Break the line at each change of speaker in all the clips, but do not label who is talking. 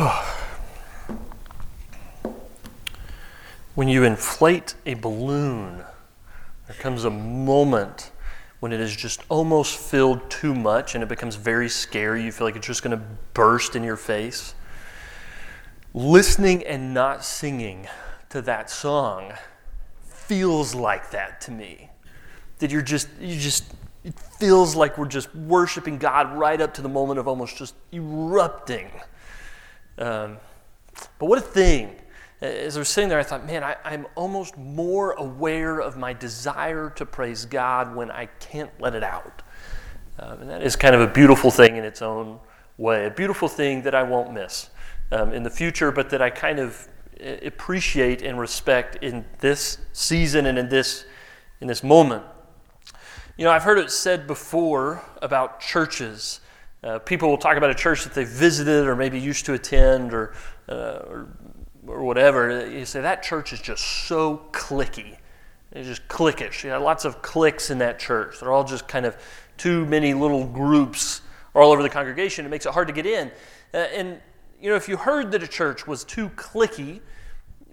when you inflate a balloon, there comes a moment when it is just almost filled too much and it becomes very scary. You feel like it's just going to burst in your face. Listening and not singing to that song feels like that to me. That you're just, you just, it feels like we're just worshiping God right up to the moment of almost just erupting. Um, but what a thing. As I was sitting there, I thought, man, I, I'm almost more aware of my desire to praise God when I can't let it out. Um, and that is kind of a beautiful thing in its own way, a beautiful thing that I won't miss um, in the future, but that I kind of uh, appreciate and respect in this season and in this, in this moment. You know, I've heard it said before about churches. Uh, people will talk about a church that they visited or maybe used to attend or, uh, or, or, whatever. You say that church is just so clicky. It's just cliquish. You got lots of cliques in that church. They're all just kind of too many little groups all over the congregation. It makes it hard to get in. Uh, and you know, if you heard that a church was too clicky,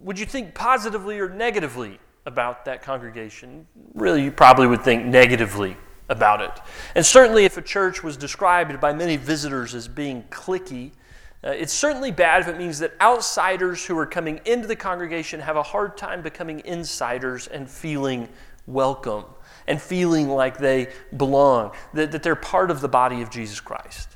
would you think positively or negatively about that congregation? Really, you probably would think negatively about it. And certainly, if a church was described by many visitors as being clicky, uh, it's certainly bad if it means that outsiders who are coming into the congregation have a hard time becoming insiders and feeling welcome and feeling like they belong, that, that they're part of the body of Jesus Christ.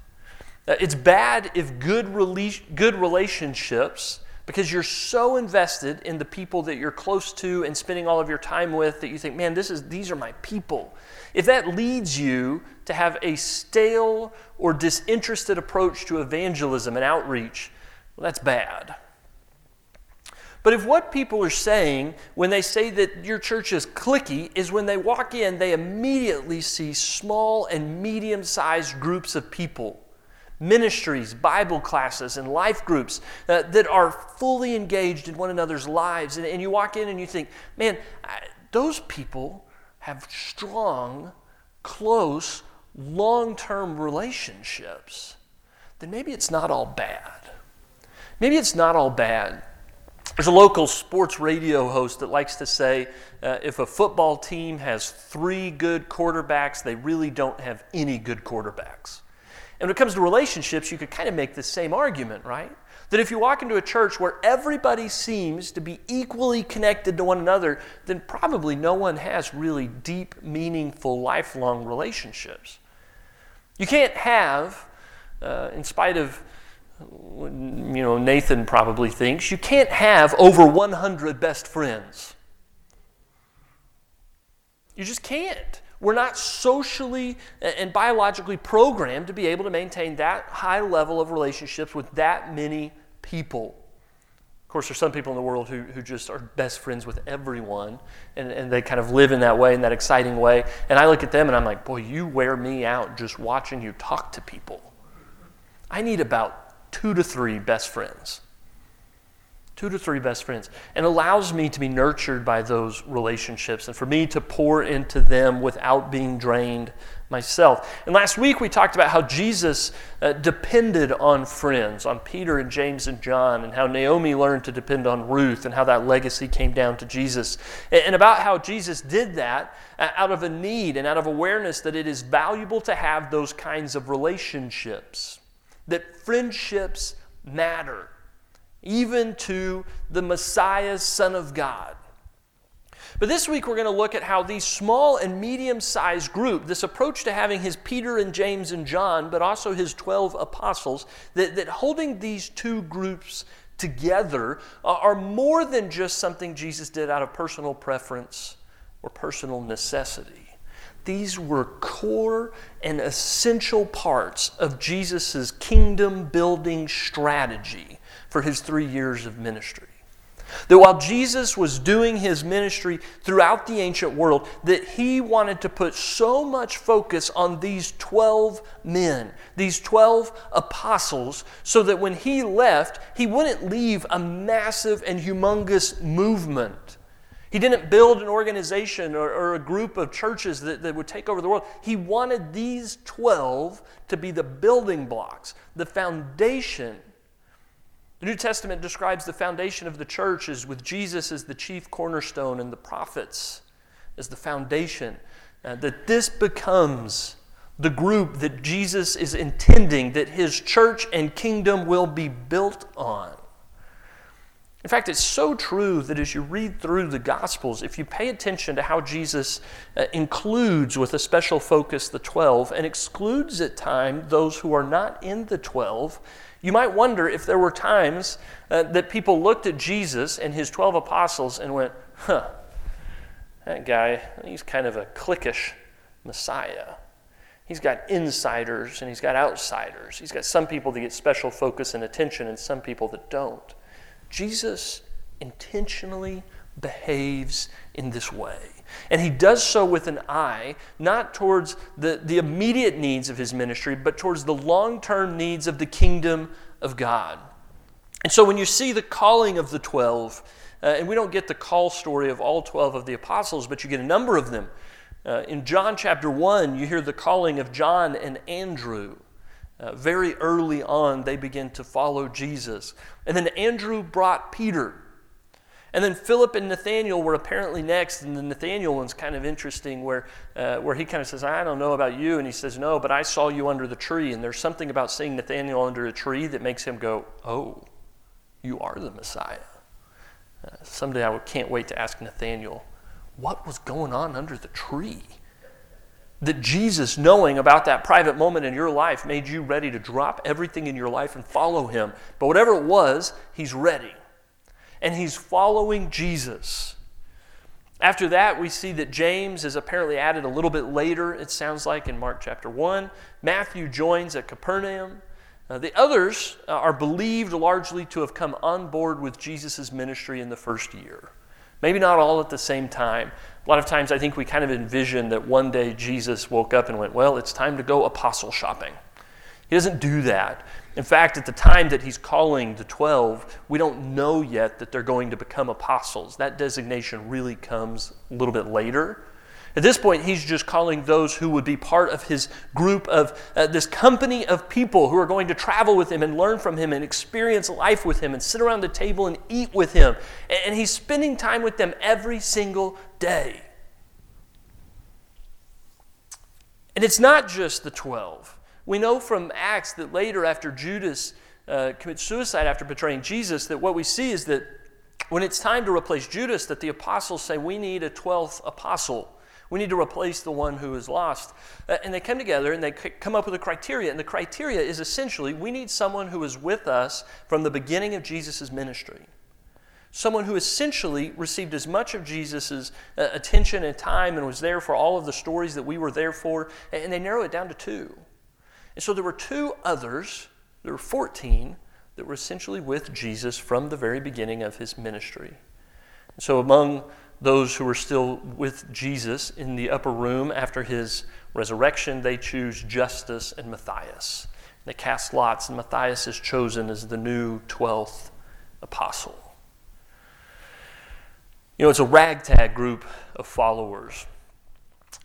Uh, it's bad if good, rela- good relationships, because you're so invested in the people that you're close to and spending all of your time with that you think, man, this is, these are my people. If that leads you to have a stale or disinterested approach to evangelism and outreach, well, that's bad. But if what people are saying when they say that your church is clicky is when they walk in, they immediately see small and medium sized groups of people ministries, Bible classes, and life groups uh, that are fully engaged in one another's lives. And, and you walk in and you think, man, I, those people have strong, close, long term relationships. Then maybe it's not all bad. Maybe it's not all bad. There's a local sports radio host that likes to say uh, if a football team has three good quarterbacks, they really don't have any good quarterbacks. And when it comes to relationships, you could kind of make the same argument, right? That if you walk into a church where everybody seems to be equally connected to one another, then probably no one has really deep, meaningful, lifelong relationships. You can't have, uh, in spite of you know Nathan probably thinks, you can't have over 100 best friends. You just can't. We're not socially and biologically programmed to be able to maintain that high level of relationships with that many people. Of course, there's some people in the world who, who just are best friends with everyone, and, and they kind of live in that way, in that exciting way. And I look at them and I'm like, boy, you wear me out just watching you talk to people. I need about two to three best friends two to three best friends, and allows me to be nurtured by those relationships and for me to pour into them without being drained myself. And last week we talked about how Jesus uh, depended on friends, on Peter and James and John, and how Naomi learned to depend on Ruth, and how that legacy came down to Jesus, and, and about how Jesus did that uh, out of a need and out of awareness that it is valuable to have those kinds of relationships, that friendships matter even to the Messiah, Son of God. But this week we're going to look at how these small and medium sized group, this approach to having his Peter and James and John, but also his 12 apostles, that, that holding these two groups together uh, are more than just something Jesus did out of personal preference or personal necessity. These were core and essential parts of Jesus' kingdom building strategy for his three years of ministry. That while Jesus was doing his ministry throughout the ancient world, that he wanted to put so much focus on these 12 men, these 12 apostles, so that when he left, he wouldn't leave a massive and humongous movement. He didn't build an organization or, or a group of churches that, that would take over the world. He wanted these 12 to be the building blocks, the foundation The New Testament describes the foundation of the church as with Jesus as the chief cornerstone and the prophets as the foundation. Uh, that this becomes the group that Jesus is intending that his church and kingdom will be built on. In fact, it's so true that as you read through the Gospels, if you pay attention to how Jesus uh, includes with a special focus the 12 and excludes at times those who are not in the 12, you might wonder if there were times uh, that people looked at Jesus and his 12 apostles and went, huh, that guy, he's kind of a cliquish Messiah. He's got insiders and he's got outsiders. He's got some people that get special focus and attention and some people that don't. Jesus intentionally behaves in this way. And he does so with an eye not towards the, the immediate needs of his ministry, but towards the long term needs of the kingdom of God. And so when you see the calling of the 12, uh, and we don't get the call story of all 12 of the apostles, but you get a number of them. Uh, in John chapter 1, you hear the calling of John and Andrew. Uh, very early on, they begin to follow Jesus. And then Andrew brought Peter. And then Philip and Nathaniel were apparently next. And the Nathaniel one's kind of interesting where, uh, where he kind of says, I don't know about you. And he says, No, but I saw you under the tree. And there's something about seeing Nathaniel under a tree that makes him go, Oh, you are the Messiah. Uh, someday I can't wait to ask Nathaniel, What was going on under the tree? that Jesus, knowing about that private moment in your life, made you ready to drop everything in your life and follow him. But whatever it was, he's ready. And he's following Jesus. After that, we see that James is apparently added a little bit later, it sounds like, in Mark chapter 1. Matthew joins at Capernaum. Uh, the others uh, are believed largely to have come on board with Jesus' ministry in the first year. Maybe not all at the same time, a lot of times I think we kind of envision that one day Jesus woke up and went, Well, it's time to go apostle shopping. He doesn't do that. In fact, at the time that he's calling the 12, we don't know yet that they're going to become apostles. That designation really comes a little bit later. At this point, he's just calling those who would be part of his group of uh, this company of people who are going to travel with him and learn from him and experience life with him and sit around the table and eat with him. And he's spending time with them every single day. And it's not just the 12. We know from Acts that later, after Judas uh, commits suicide after betraying Jesus, that what we see is that when it's time to replace Judas, that the apostles say, We need a 12th apostle. We need to replace the one who is lost. Uh, and they come together and they c- come up with a criteria. And the criteria is essentially we need someone who is with us from the beginning of Jesus' ministry. Someone who essentially received as much of Jesus' uh, attention and time and was there for all of the stories that we were there for. And they narrow it down to two. And so there were two others, there were 14, that were essentially with Jesus from the very beginning of his ministry. And so among those who were still with Jesus in the upper room after his resurrection, they choose Justus and Matthias. They cast lots, and Matthias is chosen as the new 12th apostle. You know, it's a ragtag group of followers.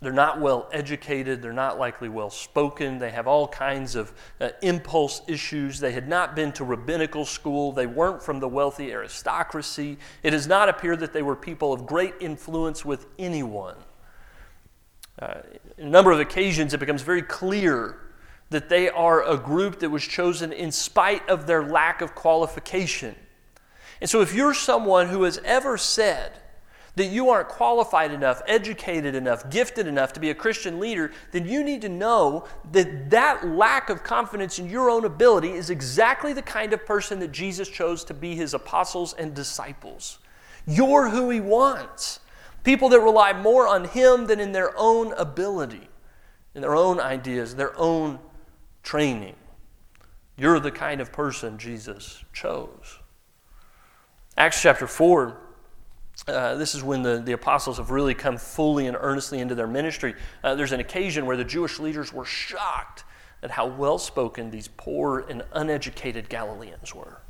They're not well educated. They're not likely well spoken. They have all kinds of uh, impulse issues. They had not been to rabbinical school. They weren't from the wealthy aristocracy. It does not appear that they were people of great influence with anyone. Uh, a number of occasions, it becomes very clear that they are a group that was chosen in spite of their lack of qualification. And so, if you're someone who has ever said, that you aren't qualified enough, educated enough, gifted enough to be a Christian leader, then you need to know that that lack of confidence in your own ability is exactly the kind of person that Jesus chose to be his apostles and disciples. You're who he wants. People that rely more on him than in their own ability, in their own ideas, their own training. You're the kind of person Jesus chose. Acts chapter 4 uh, this is when the, the apostles have really come fully and earnestly into their ministry. Uh, there's an occasion where the Jewish leaders were shocked at how well spoken these poor and uneducated Galileans were.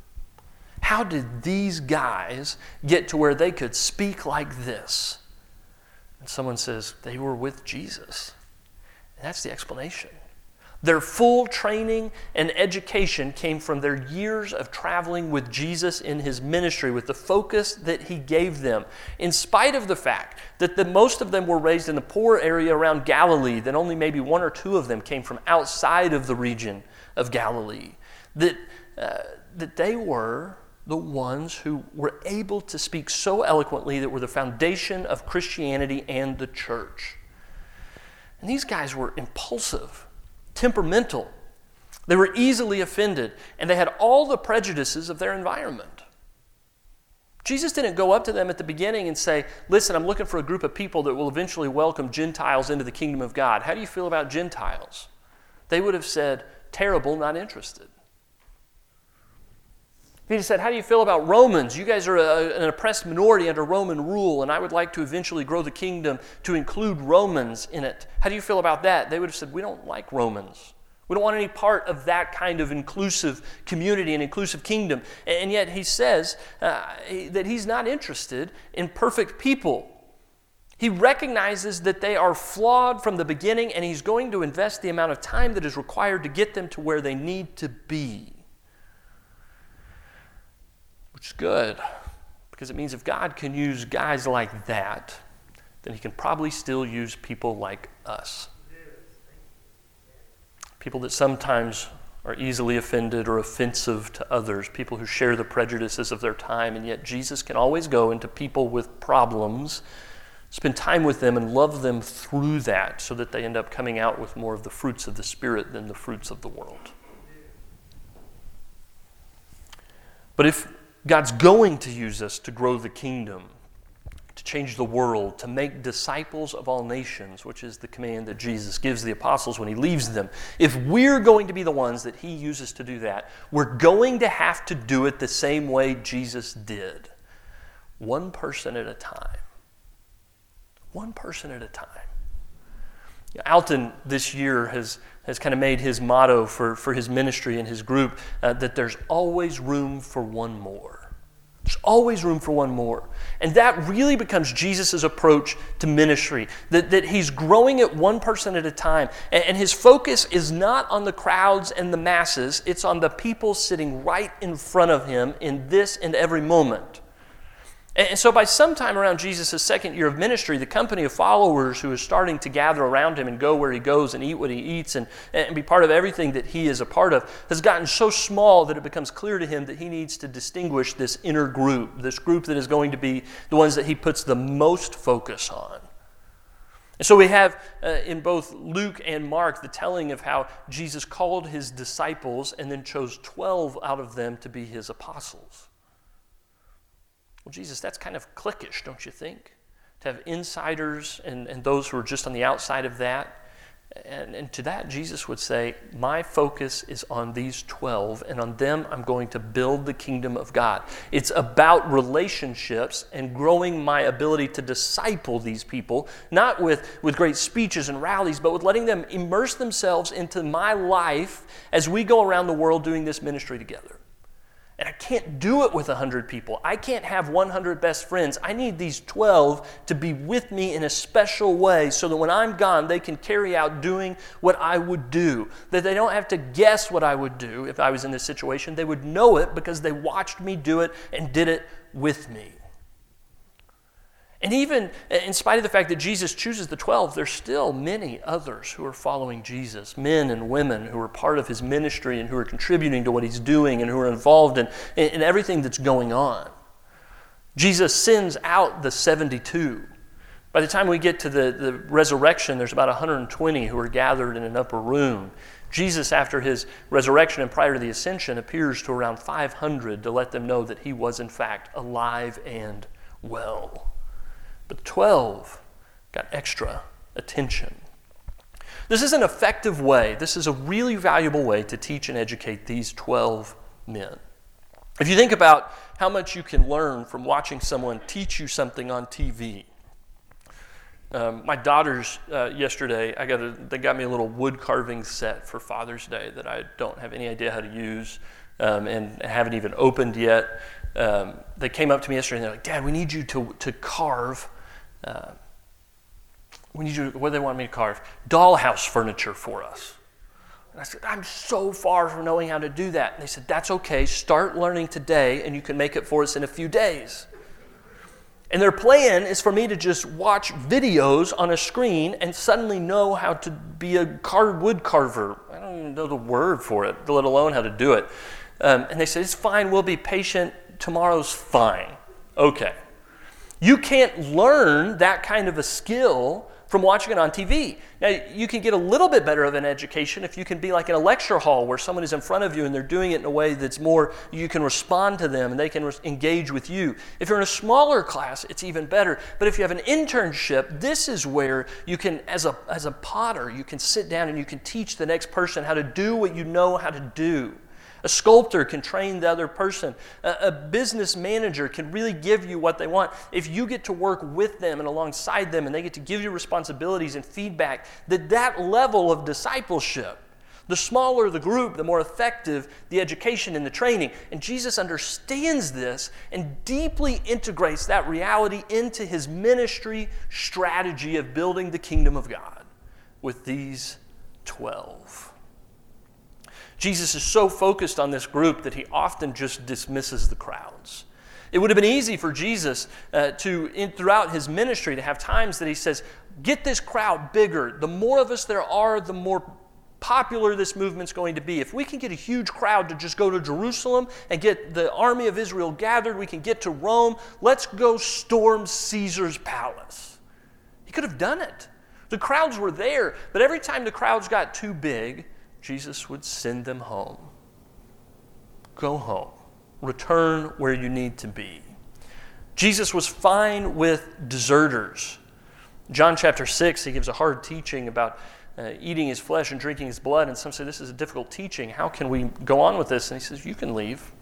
How did these guys get to where they could speak like this? And someone says, they were with Jesus. And that's the explanation. Their full training and education came from their years of traveling with Jesus in his ministry, with the focus that he gave them. In spite of the fact that the, most of them were raised in the poor area around Galilee, that only maybe one or two of them came from outside of the region of Galilee, that, uh, that they were the ones who were able to speak so eloquently that were the foundation of Christianity and the church. And these guys were impulsive temperamental. They were easily offended, and they had all the prejudices of their environment. Jesus didn't go up to them at the beginning and say, Listen, I'm looking for a group of people that will eventually welcome Gentiles into the kingdom of God. How do you feel about Gentiles? They would have said, Terrible, not interested. He said, How do you feel about Romans? You guys are a, an oppressed minority under Roman rule, and I would like to eventually grow the kingdom to include Romans in it. How do you feel about that? They would have said, We don't like Romans. We don't want any part of that kind of inclusive community and inclusive kingdom. And yet he says uh, that he's not interested in perfect people. He recognizes that they are flawed from the beginning, and he's going to invest the amount of time that is required to get them to where they need to be which is good because it means if God can use guys like that, then He can probably still use people like us. People that sometimes are easily offended or offensive to others, people who share the prejudices of their time, and yet Jesus can always go into people with problems, spend time with them, and love them through that so that they end up coming out with more of the fruits of the Spirit than the fruits of the world. But if God's going to use us to grow the kingdom, to change the world, to make disciples of all nations, which is the command that Jesus gives the apostles when he leaves them. If we're going to be the ones that he uses to do that, we're going to have to do it the same way Jesus did one person at a time. One person at a time. Alton this year has, has kind of made his motto for, for his ministry and his group uh, that there's always room for one more. There's always room for one more. And that really becomes Jesus' approach to ministry that, that he's growing it one person at a time. And, and his focus is not on the crowds and the masses, it's on the people sitting right in front of him in this and every moment. And so, by sometime around Jesus' second year of ministry, the company of followers who is starting to gather around him and go where he goes and eat what he eats and, and be part of everything that he is a part of has gotten so small that it becomes clear to him that he needs to distinguish this inner group, this group that is going to be the ones that he puts the most focus on. And so we have uh, in both Luke and Mark the telling of how Jesus called his disciples and then chose 12 out of them to be his apostles. Well, Jesus, that's kind of cliquish, don't you think? To have insiders and, and those who are just on the outside of that. And, and to that, Jesus would say, My focus is on these 12, and on them I'm going to build the kingdom of God. It's about relationships and growing my ability to disciple these people, not with, with great speeches and rallies, but with letting them immerse themselves into my life as we go around the world doing this ministry together. And I can't do it with 100 people. I can't have 100 best friends. I need these 12 to be with me in a special way so that when I'm gone, they can carry out doing what I would do. That they don't have to guess what I would do if I was in this situation. They would know it because they watched me do it and did it with me. And even in spite of the fact that Jesus chooses the 12, there's still many others who are following Jesus, men and women who are part of his ministry and who are contributing to what he's doing and who are involved in, in everything that's going on. Jesus sends out the 72. By the time we get to the, the resurrection, there's about 120 who are gathered in an upper room. Jesus, after his resurrection and prior to the ascension, appears to around 500 to let them know that he was, in fact, alive and well. But 12 got extra attention. This is an effective way, this is a really valuable way to teach and educate these 12 men. If you think about how much you can learn from watching someone teach you something on TV, um, my daughters uh, yesterday, I got a, they got me a little wood carving set for Father's Day that I don't have any idea how to use um, and haven't even opened yet. Um, they came up to me yesterday and they're like, Dad, we need you to, to carve uh, we need you, what do they want me to carve? Dollhouse furniture for us. And I said, I'm so far from knowing how to do that. And they said, That's okay. Start learning today, and you can make it for us in a few days. And their plan is for me to just watch videos on a screen and suddenly know how to be a car- wood carver. I don't even know the word for it, let alone how to do it. Um, and they said, It's fine, we'll be patient. Tomorrow's fine. Okay. You can't learn that kind of a skill from watching it on TV. Now, you can get a little bit better of an education if you can be like in a lecture hall where someone is in front of you and they're doing it in a way that's more, you can respond to them and they can re- engage with you. If you're in a smaller class, it's even better. But if you have an internship, this is where you can, as a, as a potter, you can sit down and you can teach the next person how to do what you know how to do. A sculptor can train the other person. A, a, business manager can really give you what they want. If you get to work with them and alongside them and they get to give you responsibilities and feedback, that that level of discipleship, the smaller the group, the more effective the education and the training. And Jesus understands this and deeply integrates that reality into his ministry strategy of building the kingdom of God with these 12. Jesus is so focused on this group that he often just dismisses the crowds. It would have been easy for Jesus uh, to, in, throughout his ministry, to have times that he says, Get this crowd bigger. The more of us there are, the more popular this movement's going to be. If we can get a huge crowd to just go to Jerusalem and get the army of Israel gathered, we can get to Rome. Let's go storm Caesar's palace. He could have done it. The crowds were there, but every time the crowds got too big, Jesus would send them home. Go home. Return where you need to be. Jesus was fine with deserters. John chapter 6, he gives a hard teaching about uh, eating his flesh and drinking his blood. And some say this is a difficult teaching. How can we go on with this? And he says, You can leave.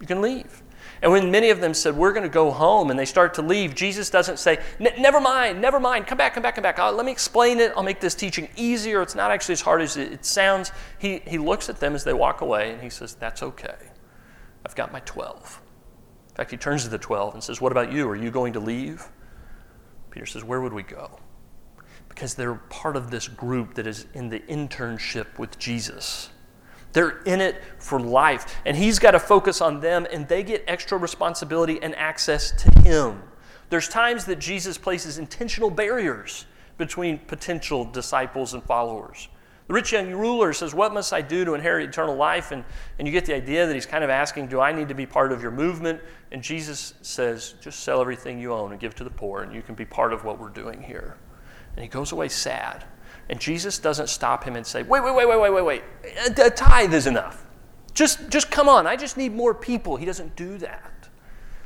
You can leave. And when many of them said, We're going to go home, and they start to leave, Jesus doesn't say, Never mind, never mind, come back, come back, come back. Uh, let me explain it. I'll make this teaching easier. It's not actually as hard as it sounds. He, he looks at them as they walk away, and he says, That's okay. I've got my 12. In fact, he turns to the 12 and says, What about you? Are you going to leave? Peter says, Where would we go? Because they're part of this group that is in the internship with Jesus. They're in it for life. And he's got to focus on them, and they get extra responsibility and access to him. There's times that Jesus places intentional barriers between potential disciples and followers. The rich young ruler says, What must I do to inherit eternal life? And, and you get the idea that he's kind of asking, Do I need to be part of your movement? And Jesus says, Just sell everything you own and give to the poor, and you can be part of what we're doing here. And he goes away sad. And Jesus doesn't stop him and say, wait, wait, wait, wait, wait, wait, wait. A, tithe is enough. Just, just come on. I just need more people. He doesn't do that.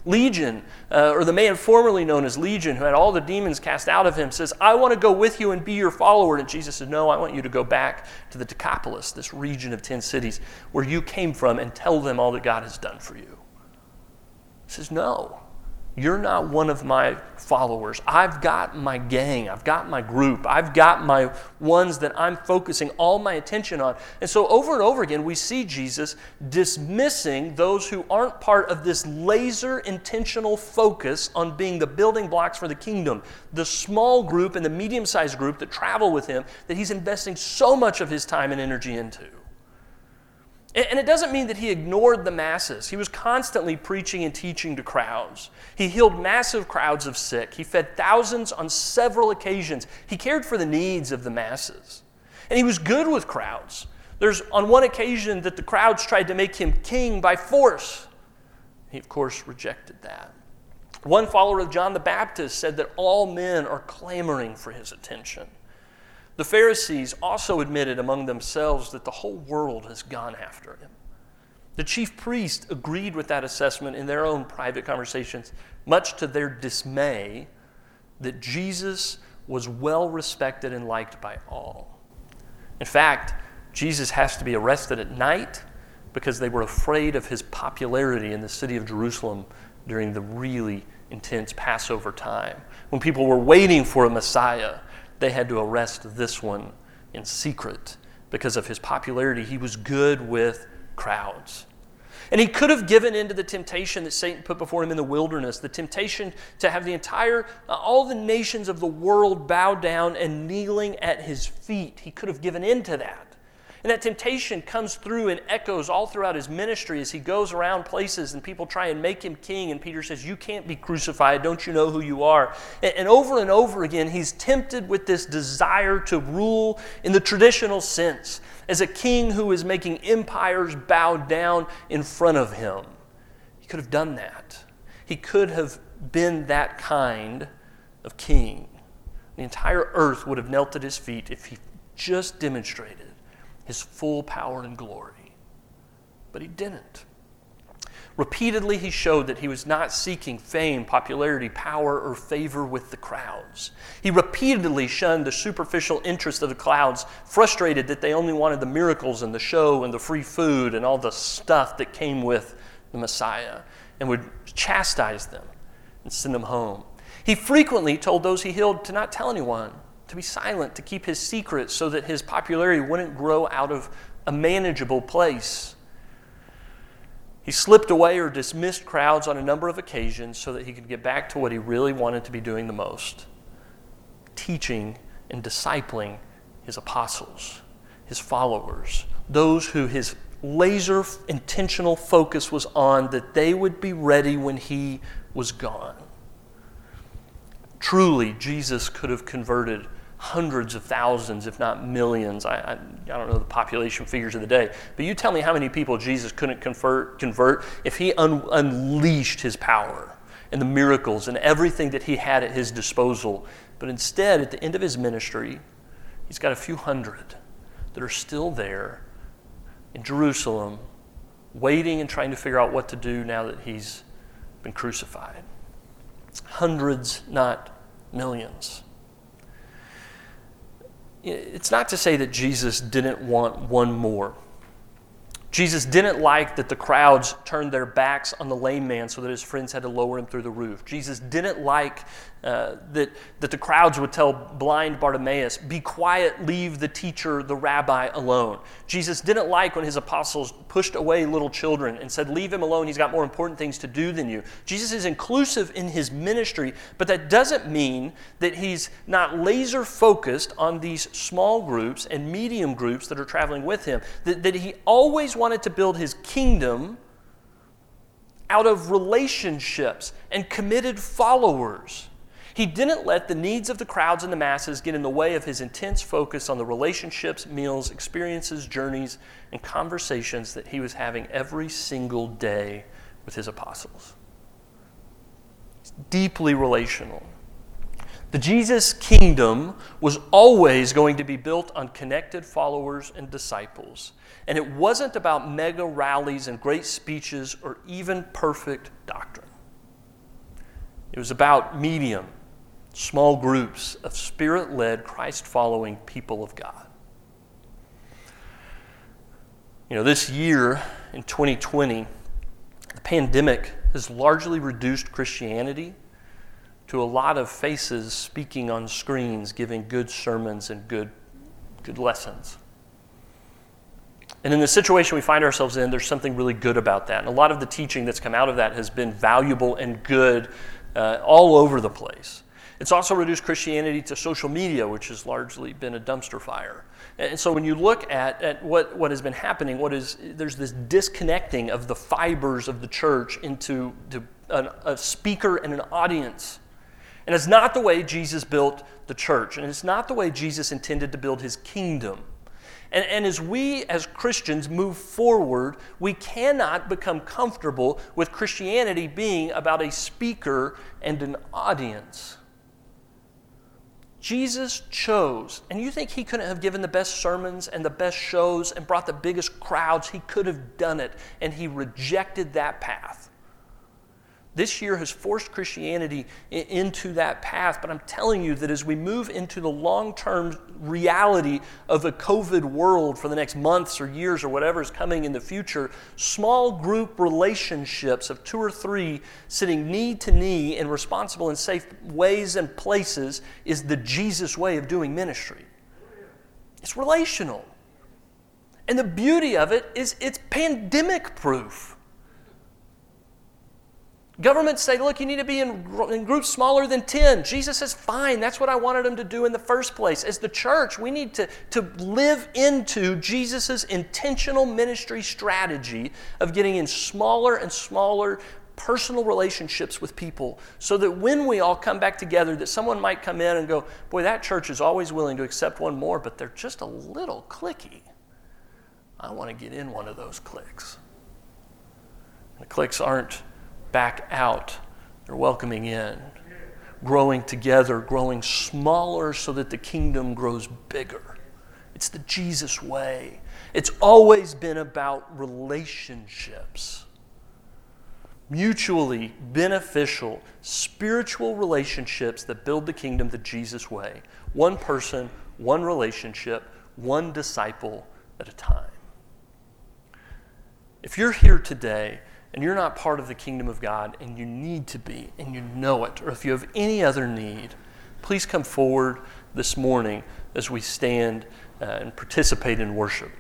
Legion, uh, or the man formerly known as Legion, who had all the demons cast out of him, says, I want to go with you and be your follower. And Jesus says, No, I want you to go back to the Decapolis, this region of 10 cities where you came from, and tell them all that God has done for you. He says, No. You're not one of my followers. I've got my gang. I've got my group. I've got my ones that I'm focusing all my attention on. And so, over and over again, we see Jesus dismissing those who aren't part of this laser intentional focus on being the building blocks for the kingdom. The small group and the medium sized group that travel with him that he's investing so much of his time and energy into. And it doesn't mean that he ignored the masses. He was constantly preaching and teaching to crowds. He healed massive crowds of sick. He fed thousands on several occasions. He cared for the needs of the masses. And he was good with crowds. There's on one occasion that the crowds tried to make him king by force. He, of course, rejected that. One follower of John the Baptist said that all men are clamoring for his attention. The Pharisees also admitted among themselves that the whole world has gone after him. The chief priests agreed with that assessment in their own private conversations, much to their dismay that Jesus was well respected and liked by all. In fact, Jesus has to be arrested at night because they were afraid of his popularity in the city of Jerusalem during the really intense Passover time, when people were waiting for a Messiah they had to arrest this one in secret because of his popularity. He was good with crowds. And he could have given in to the temptation that Satan put before him in the wilderness, the temptation to have the entire, uh, all the nations of the world bow down and kneeling at his feet. He could have given in to that. And that temptation comes through and echoes all throughout his ministry as he goes around places and people try and make him king. And Peter says, You can't be crucified. Don't you know who you are? And, and over and over again, he's tempted with this desire to rule in the traditional sense as a king who is making empires bow down in front of him. He could have done that. He could have been that kind of king. The entire earth would have knelt at his feet if he just demonstrated his full power and glory. But he didn't. Repeatedly, he showed that he was not seeking fame, popularity, power, or favor with the crowds. He repeatedly shunned the superficial interest of the crowds, frustrated that they only wanted the miracles and the show and the free food and all the stuff that came with the Messiah, and would chastise them and send them home. He frequently told those he healed to not tell anyone to be silent, to keep his secret so that his popularity wouldn't grow out of a manageable place. He slipped away or dismissed crowds on a number of occasions so that he could get back to what he really wanted to be doing the most teaching and discipling his apostles, his followers, those who his laser intentional focus was on that they would be ready when he was gone. Truly, Jesus could have converted hundreds of thousands, if not millions. I, I, I, don't know the population figures of the day, but you tell me how many people Jesus couldn't convert, convert if he un, unleashed his power and the miracles and everything that he had at his disposal. But instead, at the end of his ministry, he's got a few hundred that are still there in Jerusalem, waiting and trying to figure out what to do now that he's been crucified. Hundreds, not millions it's not to say that Jesus didn't want one more. Jesus didn't like that the crowds turned their backs on the lame man so that his friends had to lower him through the roof. Jesus didn't like uh, that, that the crowds would tell blind Bartimaeus, Be quiet, leave the teacher, the rabbi alone. Jesus didn't like when his apostles pushed away little children and said, Leave him alone, he's got more important things to do than you. Jesus is inclusive in his ministry, but that doesn't mean that he's not laser focused on these small groups and medium groups that are traveling with him. That, that he always wanted to build his kingdom out of relationships and committed followers. He didn't let the needs of the crowds and the masses get in the way of his intense focus on the relationships, meals, experiences, journeys, and conversations that he was having every single day with his apostles. It's deeply relational. The Jesus kingdom was always going to be built on connected followers and disciples. And it wasn't about mega rallies and great speeches or even perfect doctrine. It was about medium, small groups of spirit led, Christ following people of God. You know, this year in 2020, the pandemic has largely reduced Christianity to a lot of faces speaking on screens, giving good sermons and good, good lessons. And in the situation we find ourselves in, there's something really good about that. And a lot of the teaching that's come out of that has been valuable and good uh, all over the place. It's also reduced Christianity to social media, which has largely been a dumpster fire. And so when you look at, at what, what has been happening, what is, there's this disconnecting of the fibers of the church into to an, a speaker and an audience. And it's not the way Jesus built the church, and it's not the way Jesus intended to build his kingdom. And, and, as we as Christians move forward, we cannot become comfortable with Christianity being about a speaker and an audience. Jesus chose, and you think he couldn't have given the best sermons and the best shows and brought the biggest crowds? He could have done it, and he rejected that path. This year has forced Christianity into that path, but I'm telling you that as we move into the long term reality of a COVID world for the next months or years or whatever is coming in the future, small group relationships of two or three sitting knee to knee in responsible and safe ways and places is the Jesus way of doing ministry. It's relational. And the beauty of it is it's pandemic proof. Governments say, look, you need to be in, in, groups smaller than 10. Jesus says, fine, that's what I wanted them to do in the first place. As the church, we need to, to live into Jesus' intentional ministry strategy of getting in smaller and smaller personal relationships with people so that when we all come back together that someone might come in and go boy that church is always willing to accept one more but they're just a little clicky i want to get in one of those cliques the cliques aren't back out. They're welcoming in. Growing together growing smaller so that the kingdom grows bigger. It's the jesus way. It's always been about relationships. Mutually beneficial spiritual relationships that build the kingdom the Jesus way. One person, one relationship, one disciple at a time. If you're here today and you're not part of the kingdom of God and you need to be and you know it, or if you have any other need, please come forward this morning as we stand uh, and participate in worship.